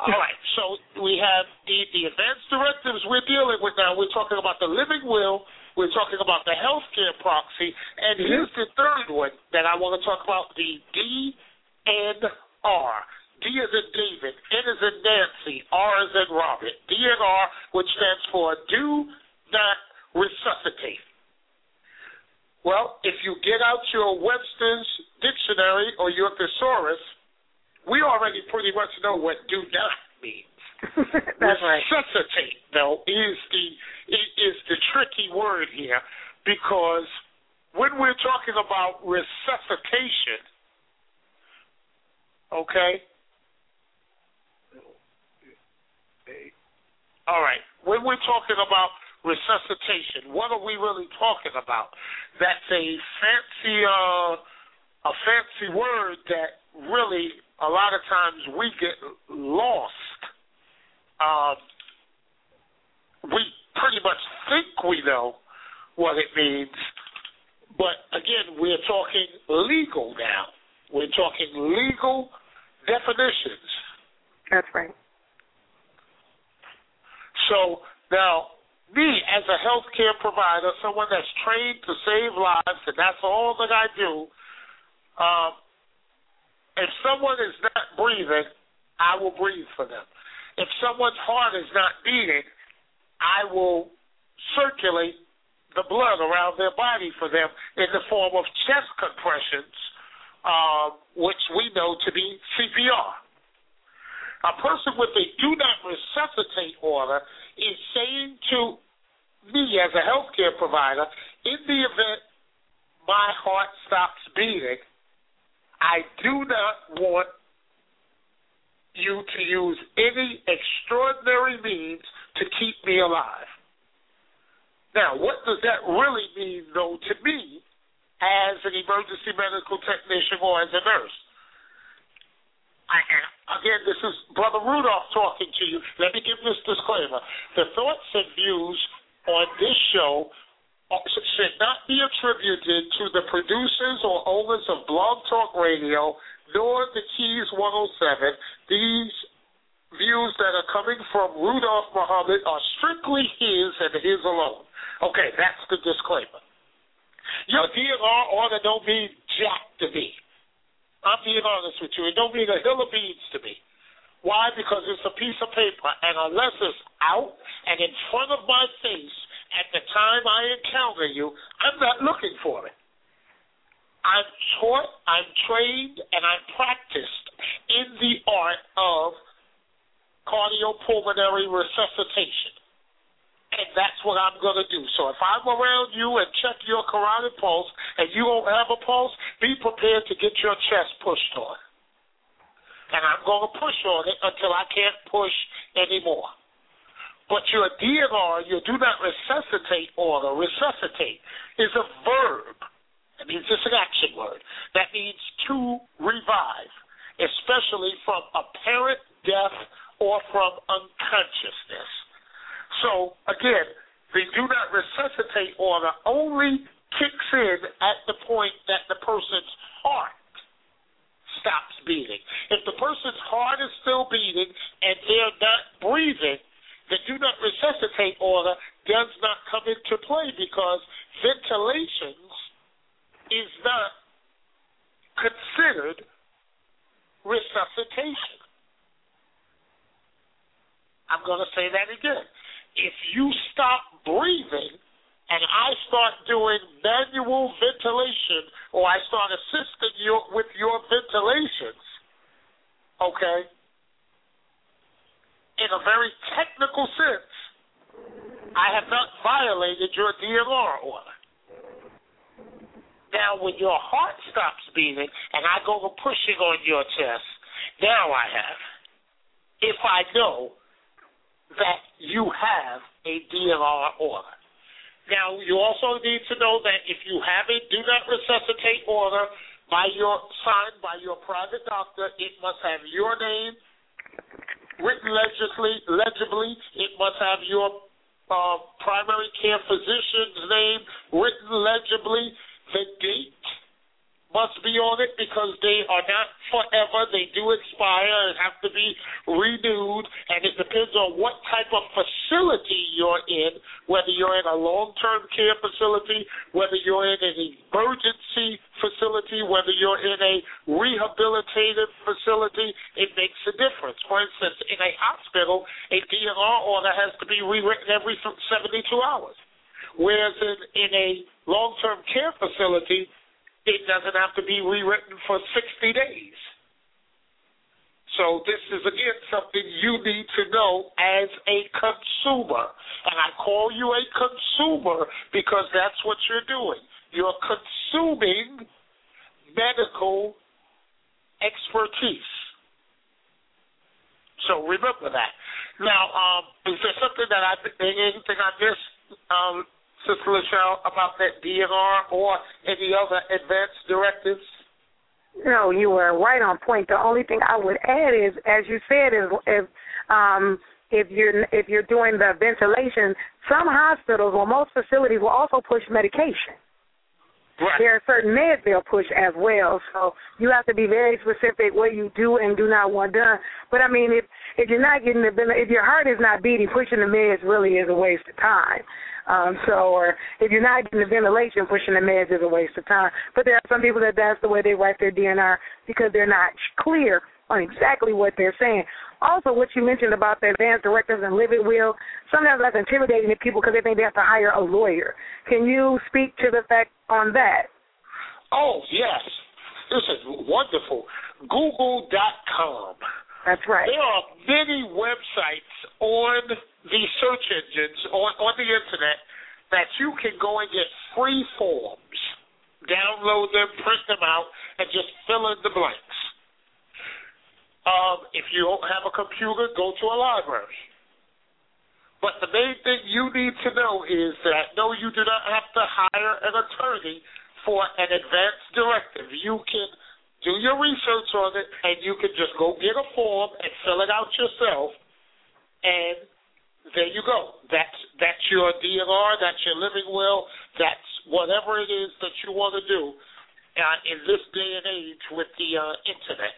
All right, so we have the, the advanced directives we're dealing with now. We're talking about the living will, we're talking about the healthcare proxy, and here's the third one that I want to talk about the DNR. D is in David, N is in Nancy, R is in Robert. DNR, which stands for Do Not Resuscitate. Well, if you get out your Webster's dictionary or your thesaurus, we already pretty much know what do not means. That's right. Resuscitate, though, is the is the tricky word here because when we're talking about resuscitation, okay. All right. When we're talking about resuscitation, what are we really talking about? That's a fancy uh, a fancy word that really a lot of times we get lost. Um, we pretty much think we know what it means, but again, we're talking legal now. We're talking legal definitions. That's right. So now, me as a healthcare provider, someone that's trained to save lives, and that's all that I do. Um, if someone is not breathing, I will breathe for them. If someone's heart is not beating, I will circulate the blood around their body for them in the form of chest compressions, uh, which we know to be CPR. A person with a do not resuscitate order is saying to me as a healthcare provider, in the event my heart stops beating, I do not want you to use any extraordinary means to keep me alive. Now, what does that really mean, though, to me as an emergency medical technician or as a nurse? Again, this is Brother Rudolph talking to you. Let me give this disclaimer. The thoughts and views on this show uh, should not be attributed to the producers or owners of Blog Talk Radio nor the Keys 107. These views that are coming from Rudolph Muhammad are strictly his and his alone. Okay, that's the disclaimer. Your DNR order don't mean jack to me. I'm being honest with you. It don't mean a hill of beans to me. Why? Because it's a piece of paper, and unless it's out and in front of my face at the time I encounter you, I'm not looking for it. I'm taught, I'm trained, and I'm practiced in the art of cardiopulmonary resuscitation. And that's what I'm going to do. So if I'm around you and check your carotid pulse and you don't have a pulse, be prepared to get your chest pushed on. And I'm going to push on it until I can't push anymore. But your DNR, your do not resuscitate order, resuscitate, is a verb. It means it's an action word. That means to revive, especially from apparent death or from unconsciousness. So, again, the do not resuscitate order only kicks in at the point that the person's heart stops beating. If the person's heart is still beating and they're not breathing, the do not resuscitate order does not come into play because ventilation is not considered resuscitation. I'm going to say that again. If you stop breathing and I start doing manual ventilation or I start assisting you with your ventilations, okay, in a very technical sense, I have not violated your DNR order. Now, when your heart stops beating and I go to pushing on your chest, now I have. If I know that you have a DNR order. Now, you also need to know that if you have a do not resuscitate order by your signed by your private doctor, it must have your name, written legibly, legibly. It must have your uh, primary care physician's name written legibly. The date must be on it because they are not forever. They do expire and have to be renewed, and it depends on what type of facility you're in, whether you're in a long-term care facility, whether you're in an emergency facility, whether you're in a rehabilitative facility. It makes a difference. For instance, in a hospital, a DNR order has to be rewritten every 72 hours, whereas in, in a long-term care facility, it doesn't have to be rewritten for 60 days. So this is again something you need to know as a consumer. And I call you a consumer because that's what you're doing. You're consuming medical expertise. So remember that. Now, um, is there something that I anything I missed, um, Sister Lachelle, about that DNR or any other advanced directives? No, you were right on point. The only thing I would add is, as you said, is um, if you're if you're doing the ventilation, some hospitals or most facilities will also push medication. Right. There are certain meds they'll push as well. So you have to be very specific what you do and do not want done. But I mean, if if you're not getting the if your heart is not beating, pushing the meds really is a waste of time. Um, so, or if you're not getting the ventilation, pushing the meds is a waste of time. But there are some people that that's the way they write their DNR because they're not clear on exactly what they're saying. Also, what you mentioned about the advanced directives and living will, sometimes that's intimidating to people because they think they have to hire a lawyer. Can you speak to the fact on that? Oh, yes. This is wonderful. Google.com. That's right. There are many websites on the search engines, on, on the internet, that you can go and get free forms, download them, print them out, and just fill in the blanks. Um, if you don't have a computer, go to a library. But the main thing you need to know is that no, you do not have to hire an attorney for an advance directive. You can do your research on it, and you can just go get a form and fill it out yourself, and there you go. That's that's your DNR, that's your living will, that's whatever it is that you want to do uh, in this day and age with the uh, internet.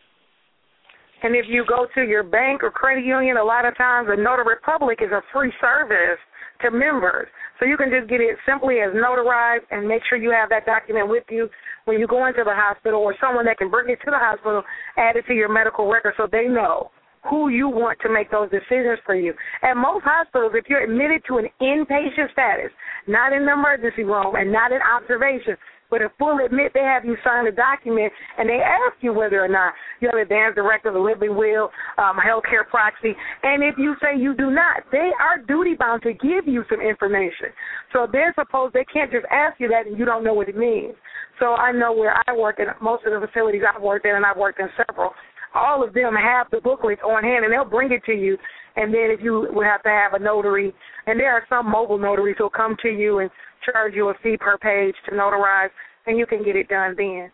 And if you go to your bank or credit union, a lot of times a notary public is a free service to members. So you can just get it simply as notarized and make sure you have that document with you when you go into the hospital or someone that can bring it to the hospital, add it to your medical record so they know who you want to make those decisions for you. At most hospitals, if you're admitted to an inpatient status, not in the emergency room and not in observation, but in full admit they have you sign a document and they ask you whether or not you have advance directive, a living will, um, health care proxy. And if you say you do not, they are duty bound to give you some information. So they're supposed they can't just ask you that and you don't know what it means. So I know where I work in most of the facilities I've worked in and I've worked in several all of them have the booklet on hand and they'll bring it to you and then if you would have to have a notary and there are some mobile notaries who'll come to you and charge you a fee per page to notarize, and you can get it done then.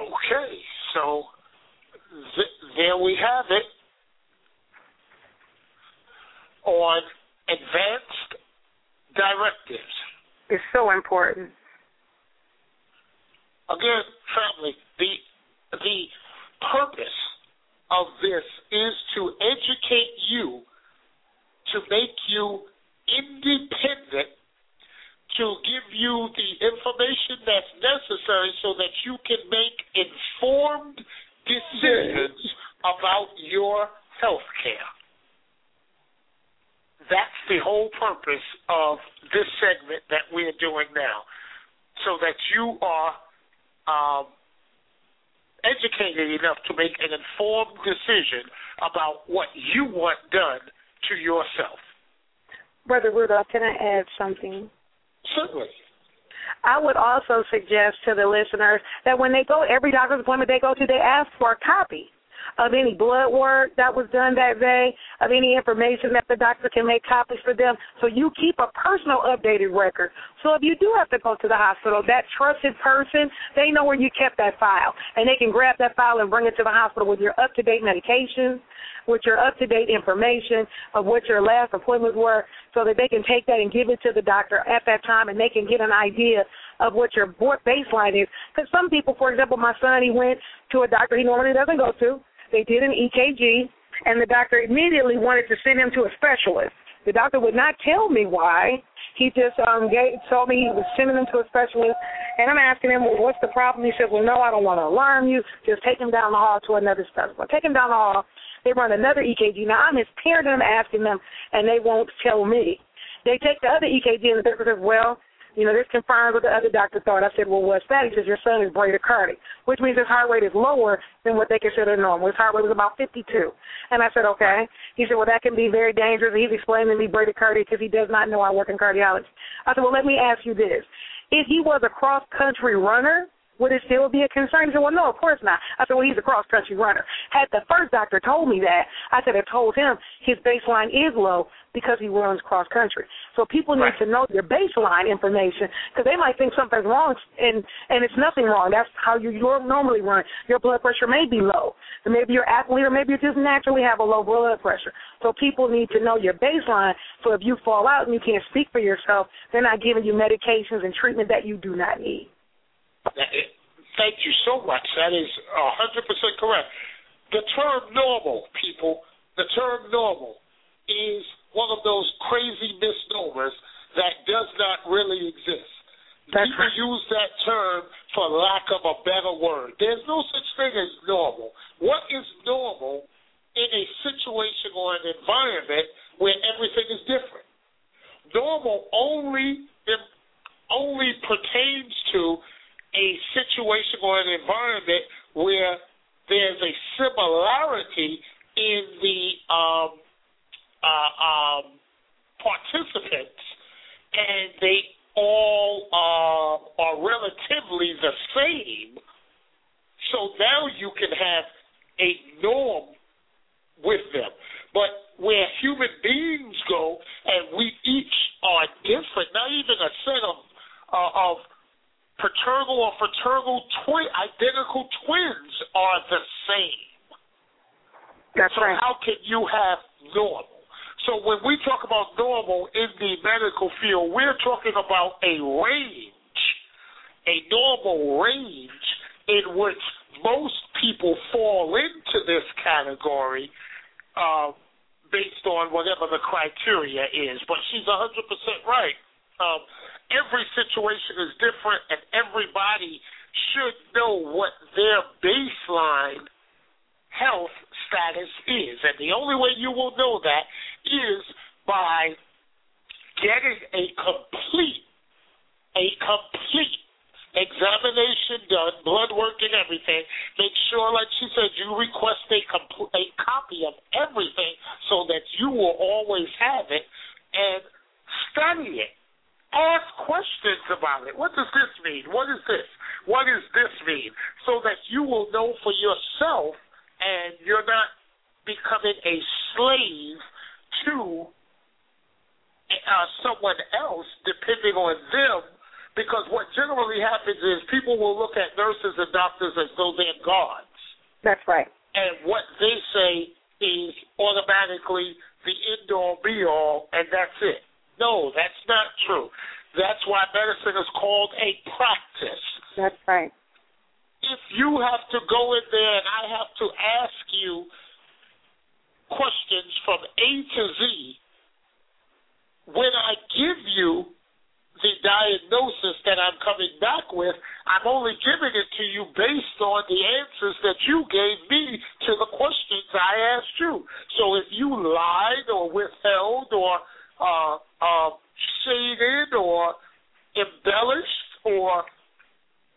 Okay, so th- there we have it on advanced directives. It's so important. Again, family, the the purpose of this is to educate you, to make you independent to give you the information that's necessary so that you can make informed decisions about your health care. That's the whole purpose of this segment that we're doing now, so that you are um, educated enough to make an informed decision about what you want done to yourself. Brother Rudolph, can I add something? Certainly. I would also suggest to the listeners that when they go, every doctor's appointment they go to, they ask for a copy of any blood work that was done that day, of any information that the doctor can make copies for them. So you keep a personal updated record. So if you do have to go to the hospital, that trusted person, they know where you kept that file. And they can grab that file and bring it to the hospital with your up to date medications, with your up to date information of what your last appointments were so that they can take that and give it to the doctor at that time and they can get an idea of what your baseline is. Because some people, for example, my son, he went to a doctor he normally doesn't go to. They did an EKG, and the doctor immediately wanted to send him to a specialist. The doctor would not tell me why. He just um gave, told me he was sending him to a specialist, and I'm asking him, well, what's the problem? He said, well, no, I don't want to alarm you. Just take him down the hall to another specialist. Take him down the hall. They run another EKG. Now I'm his parent, and I'm asking them, and they won't tell me. They take the other EKG, and the doctor says, well, you know, this confirms what the other doctor thought. I said, well, what's that? He says, your son is bradycardic, which means his heart rate is lower than what they consider normal. His heart rate was about 52. And I said, okay. He said, well, that can be very dangerous. He's explaining to me bradycardia because he does not know I work in cardiology. I said, well, let me ask you this. If he was a cross-country runner, would it still be a concern? He said, well, no, of course not. I said, well, he's a cross country runner. Had the first doctor told me that, I said, I told him his baseline is low because he runs cross country. So people need Right. to know your baseline information because they might think something's wrong and and it's nothing wrong. That's how you you're normally run. Your blood pressure may be low. Maybe you're athlete or maybe you just naturally have a low blood pressure. So people need to know your baseline. So if you fall out and you can't speak for yourself, they're not giving you medications and treatment that you do not need. Thank you so much. That is a hundred percent correct. The term normal, people, the term normal is one of those crazy misnomers that does not really exist. That's People right. use that term for lack of a better word. There's no such thing as normal. What is normal in a situation or an environment where everything is different? Normal only only pertains to a situation or an environment where there's a similarity in the um, uh, um, participants, and they all uh, are relatively the same. So now you can have a norm with them. But where human beings go, and we each are different, not even a set of uh, of paternal or fraternal twin identical twins are the same. That's So right. how can you have normal? So when we talk about normal in the medical field, we're talking about a range, a normal range in which most people fall into this category uh, based on whatever the criteria is. But she's 100% right. Um, every situation is different, and everybody should know what their baseline health status is. And the only way you will know that is by getting a complete, a complete examination done, blood work and everything. Make sure, like she said, you request a, compl- a copy of everything so that you will always have it and study it. Ask questions about it. What does this mean? What is this? What does this mean? So that you will know for yourself and you're not becoming a slave to uh, someone else depending on them because what generally happens is people will look at nurses and doctors as though they're gods That's right. and what they say is automatically the end all be all, and that's it. No, that's not true. That's why medicine is called a practice. That's right. If you have to go in there and I have to ask you questions from A to Z, when I give you the diagnosis that I'm coming back with, I'm only giving it to you based on the answers that you gave me to the questions I asked you. So if you lied or withheld or uh, uh, shaded or embellished or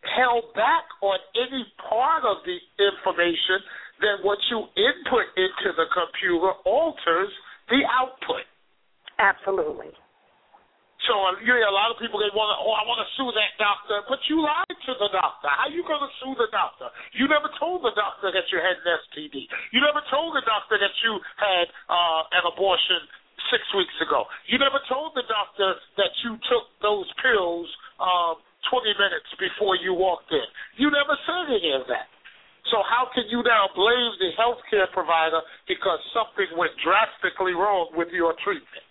held back on any part of the information, then what you input into the computer alters the output. Absolutely. So uh, you hear a lot of people they want to, oh, I want to sue that doctor, but you lied to the doctor. How you going to sue the doctor? You never told the doctor that you had an STD. You never told the doctor that you had uh, an abortion six weeks ago. You never told the doctor that you took those pills um, 20 minutes before you walked in. You never said any of that. So how can you now blame the healthcare provider because something went drastically wrong with your treatment?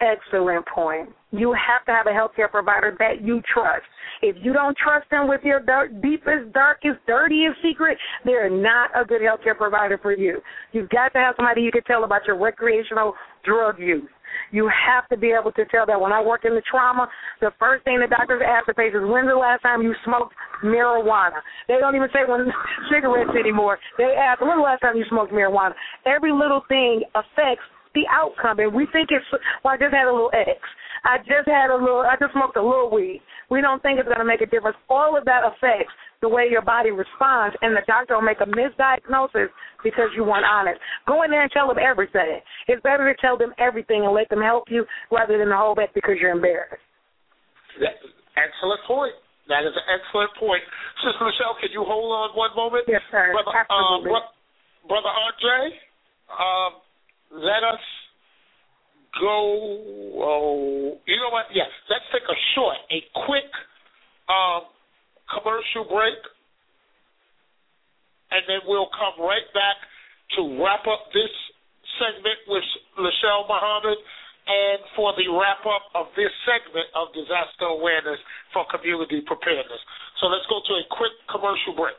Excellent point. You have to have a healthcare provider that you trust. If you don't trust them with your dark, deepest, darkest, dirtiest secret, they're not a good healthcare provider for you. You've got to have somebody you can tell about your recreational drug use. You have to be able to tell that when I work in the trauma, the first thing the doctors ask the patients, when's the last time you smoked marijuana? They don't even say when cigarettes anymore. They ask, when's the last time you smoked marijuana? Every little thing affects the outcome, and we think it's, well, I just had a little X. I just had a little, I just smoked a little weed. We don't think it's going to make a difference. All of that affects the way your body responds, and the doctor will make a misdiagnosis because you weren't honest. Go in there and tell them everything. It's better to tell them everything and let them help you rather than hold back because you're embarrassed. That, excellent point. That is an excellent point. Sister Michelle, can you hold on one moment? Yes, sir. Brother, Absolutely. Uh, Brother Andre, um, let us go. Oh, you know what? Yes, let's take a short, a quick um, commercial break, and then we'll come right back to wrap up this segment with Lachelle Muhammad and for the wrap up of this segment of disaster awareness for community preparedness. So let's go to a quick commercial break.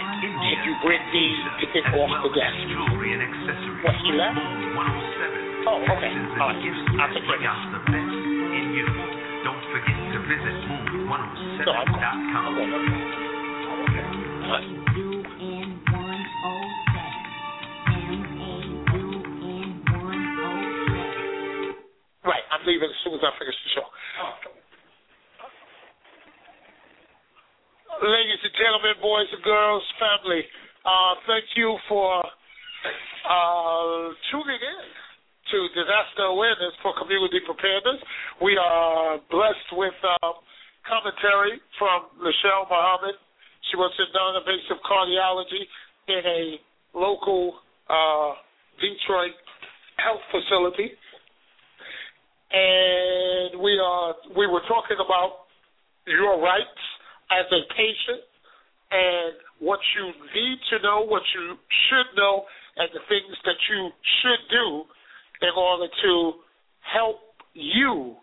India, If you these Asia, to get off the desk. What, you left? Oh, okay. All right. I'll take care. the best. Don't forget to visit I'm, moon107.com. I'm going to. Right. I'm leaving as soon as I finish the show. Oh. Ladies and gentlemen, boys and girls, family, uh, thank you for uh, tuning in to Disaster Awareness for Community Preparedness. We are blessed with um, commentary from Michelle Muhammad. She works in non-invasive cardiology in a local uh, Detroit health facility and we are we were talking about your rights as a patient and what you need to know, what you should know, and the things that you should do in order to help you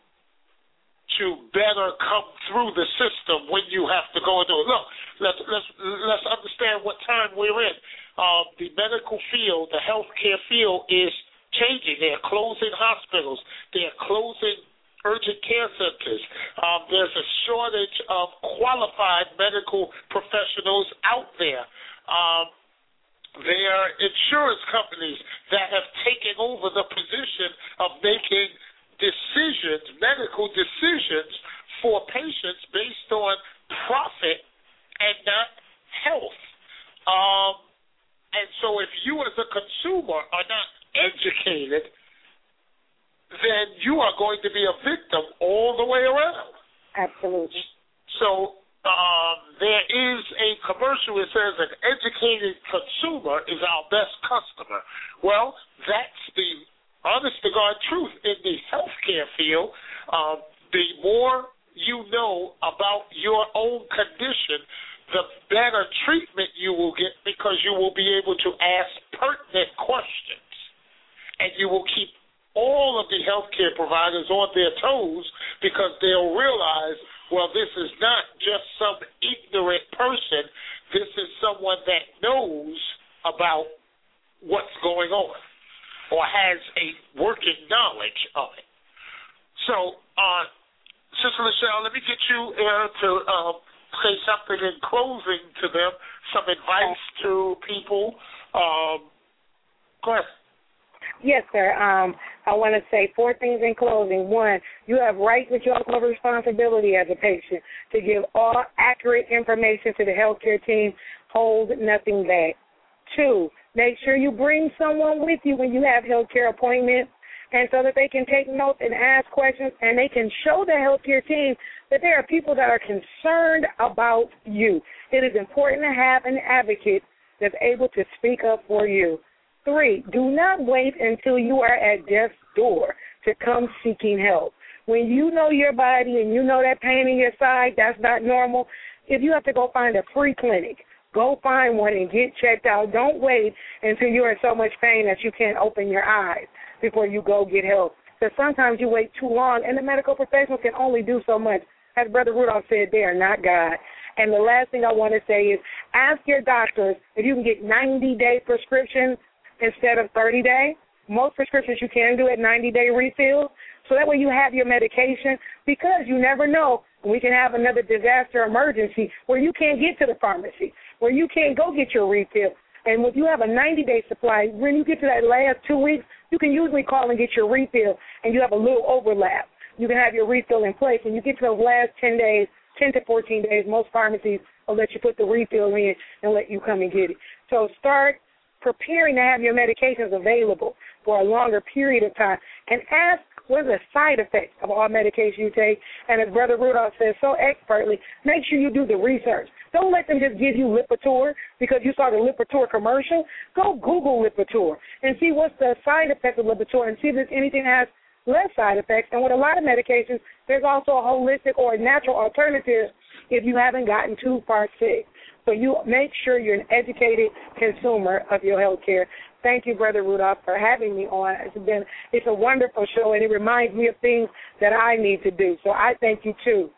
to better come through the system when you have to go into it. Look, let's let's let's understand what time we're in. Um, the medical field, the healthcare field, is changing. They are closing hospitals. They are closing urgent care centers. Um, there's a shortage of qualified medical professionals out there. Um, there are insurance companies that have taken over the position of making decisions, medical decisions for patients based on profit and not health. Um, and so if you as a consumer are not educated, then you are going to be a victim all the way around. Absolutely. So um, there is a commercial that says an educated consumer is our best customer. Well, that's the honest to God truth in the healthcare field. Um, the more you know about your own condition, the better treatment you will get because you will be able to ask pertinent questions. And you will keep all of the healthcare providers on their toes because they'll realize, well, this is not just some ignorant person. This is someone that knows about what's going on or has a working knowledge of it. So, uh, Sister Michelle, let me get you uh, to uh, say something in closing to them, some advice to people. Um, go ahead. Yes, sir. Um, I want to say four things in closing. One, you have right have responsibility as a patient to give all accurate information to the healthcare team. Hold nothing back. Two, make sure you bring someone with you when you have healthcare appointments and so that they can take notes and ask questions and they can show the healthcare team that there are people that are concerned about you. It is important to have an advocate that's able to speak up for you. Three, do not wait until you are at death's door to come seeking help. When you know your body and you know that pain in your side, that's not normal. If you have to go find a free clinic, go find one and get checked out. Don't wait until you're in so much pain that you can't open your eyes before you go get help. Because sometimes you wait too long, and the medical professionals can only do so much. As Brother Rudolph said, they are not God. And the last thing I want to say is ask your doctors if you can get 90 day prescriptions instead of 30 day. Most prescriptions you can do at 90 day refills. So that way you have your medication because you never know. We can have another disaster emergency where you can't get to the pharmacy, where you can't go get your refill. And if you have a 90 day supply, when you get to that last two weeks, you can usually call and get your refill, and you have a little overlap. You can have your refill in place. When you get to those last 10 days, 10 to 14 days, most pharmacies will let you put the refill in and let you come and get it. So start preparing to have your medications available for a longer period of time and ask what are the side effects of all medication you take. And as Brother Rudolph says so expertly, make sure you do the research. Don't let them just give you Lipitor because you saw the Lipitor commercial. Go Google Lipitor and see what's the side effect of Lipitor and see if anything has less side effects. And with a lot of medications, there's also a holistic or natural alternative if you haven't gotten too far sick. So you make sure you're an educated consumer of your health care. Thank you, Brother Rudolph, for having me on. It's been it's a wonderful show, and it reminds me of things that I need to do. So I thank you too.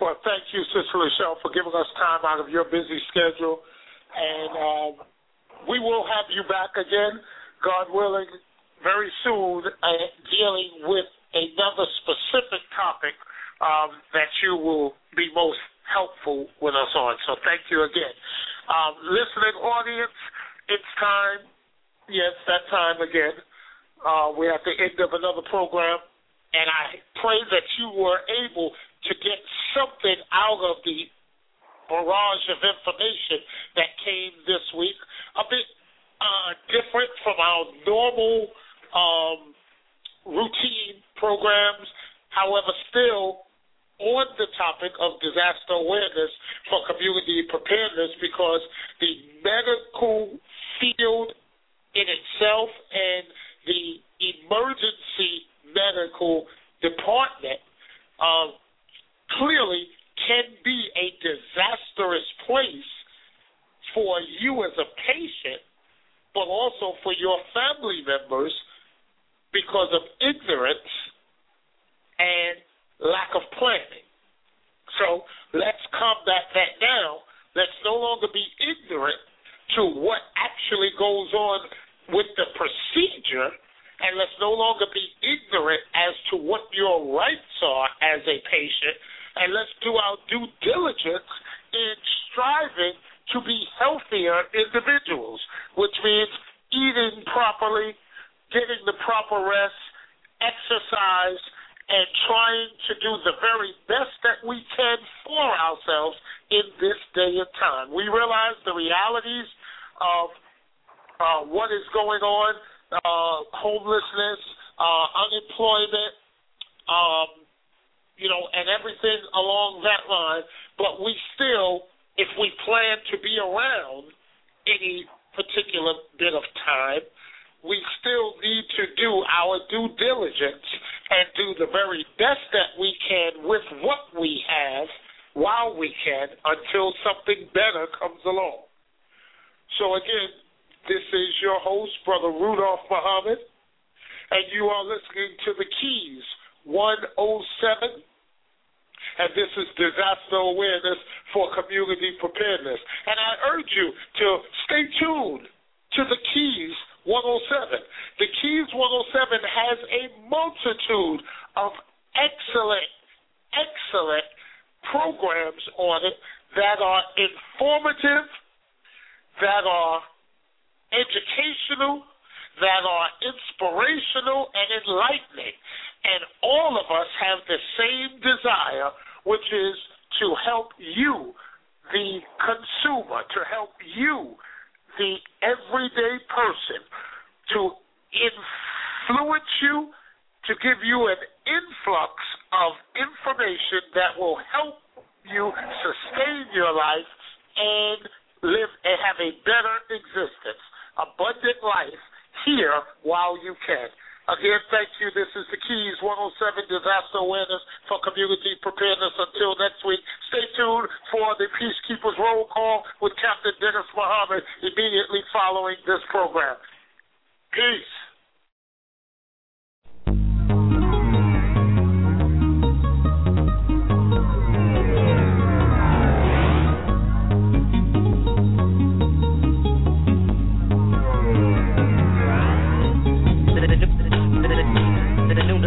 Well, thank you, Sister Michelle, for giving us time out of your busy schedule, and um, we will have you back again, God willing, very soon, uh, dealing with another specific topic um, that you will be most helpful with us on. So thank you again. Um, listening audience, it's time. Yes, that time again. Uh, we're at the end of another program, and I pray that you were able to get something out of the barrage of information that came this week. A bit uh, different from our normal um, routine programs, however, still on the topic of disaster awareness for community preparedness because the medical field in itself and the emergency medical department uh, clearly can be a disastrous place for you as a patient, but also for your family members because of ignorance and lack of planning. So let's combat that now. Let's no longer be ignorant to what actually goes on with the procedure, and let's no longer be ignorant as to what your rights are as a patient, and let's do our due diligence in striving to be healthier individuals, which means eating properly, getting the proper rest, exercise, and trying to do the very best that we can for ourselves in this day and time. We realize the realities of uh, what is going on, uh, homelessness, uh, unemployment, um, you know, and everything along that line. But we still, if we plan to be around any particular bit of time, we still need to do our due diligence and do the very best that we can with what we have while we can until something better comes along. So, again, this is your host, Brother Rudolph Muhammad, and you are listening to the Keys 107 and this is disaster awareness for community preparedness. And I urge you to stay tuned to the Keys 107. The Keys 107 has a multitude of excellent, excellent programs on it that are informative, that are educational, that are inspirational and enlightening. And all of us have the same desire, which is to help you, the consumer, to help you, the everyday person to influence you, to give you an influx of information that will help you sustain your life and live and have a better existence, abundant life here while you can. Again, thank you. This is the Keys 107 Disaster Awareness for Community Preparedness. Until next week, stay tuned for the Peacekeepers Roll Call with Captain Dennis Muhammad immediately following this program. Peace.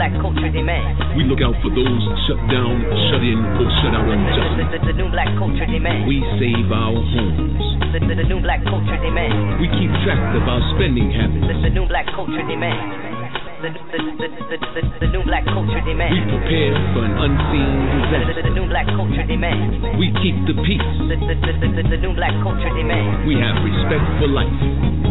Black culture demand. We look out for those shut down, shut in, or shut out unjustly. The, the, the, new black culture demand. We save our homes. The, the, the new black culture demand. We keep track of our spending habits. The, the new black culture demand the, the, the, the, new black culture demand. We prepare for an unseen disaster. The, new black culture demand. We keep the peace. The, new black culture demand. We have respect for life.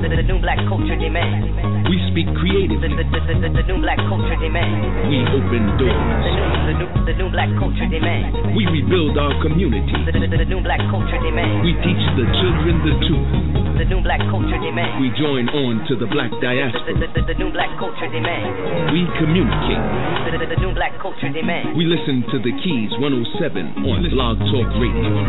The, new black culture demand. We speak creatively. The, new black culture demand. We open doors. The new, the new, the new black culture demand. We rebuild our community. The, new black culture demand. We teach the children the truth. The new black culture demand. We join on to the black diaspora. The, new black culture demand. We communicate. The, the, the, new black culture demand. We listen to the Keys 107 on Blog Talk Radio.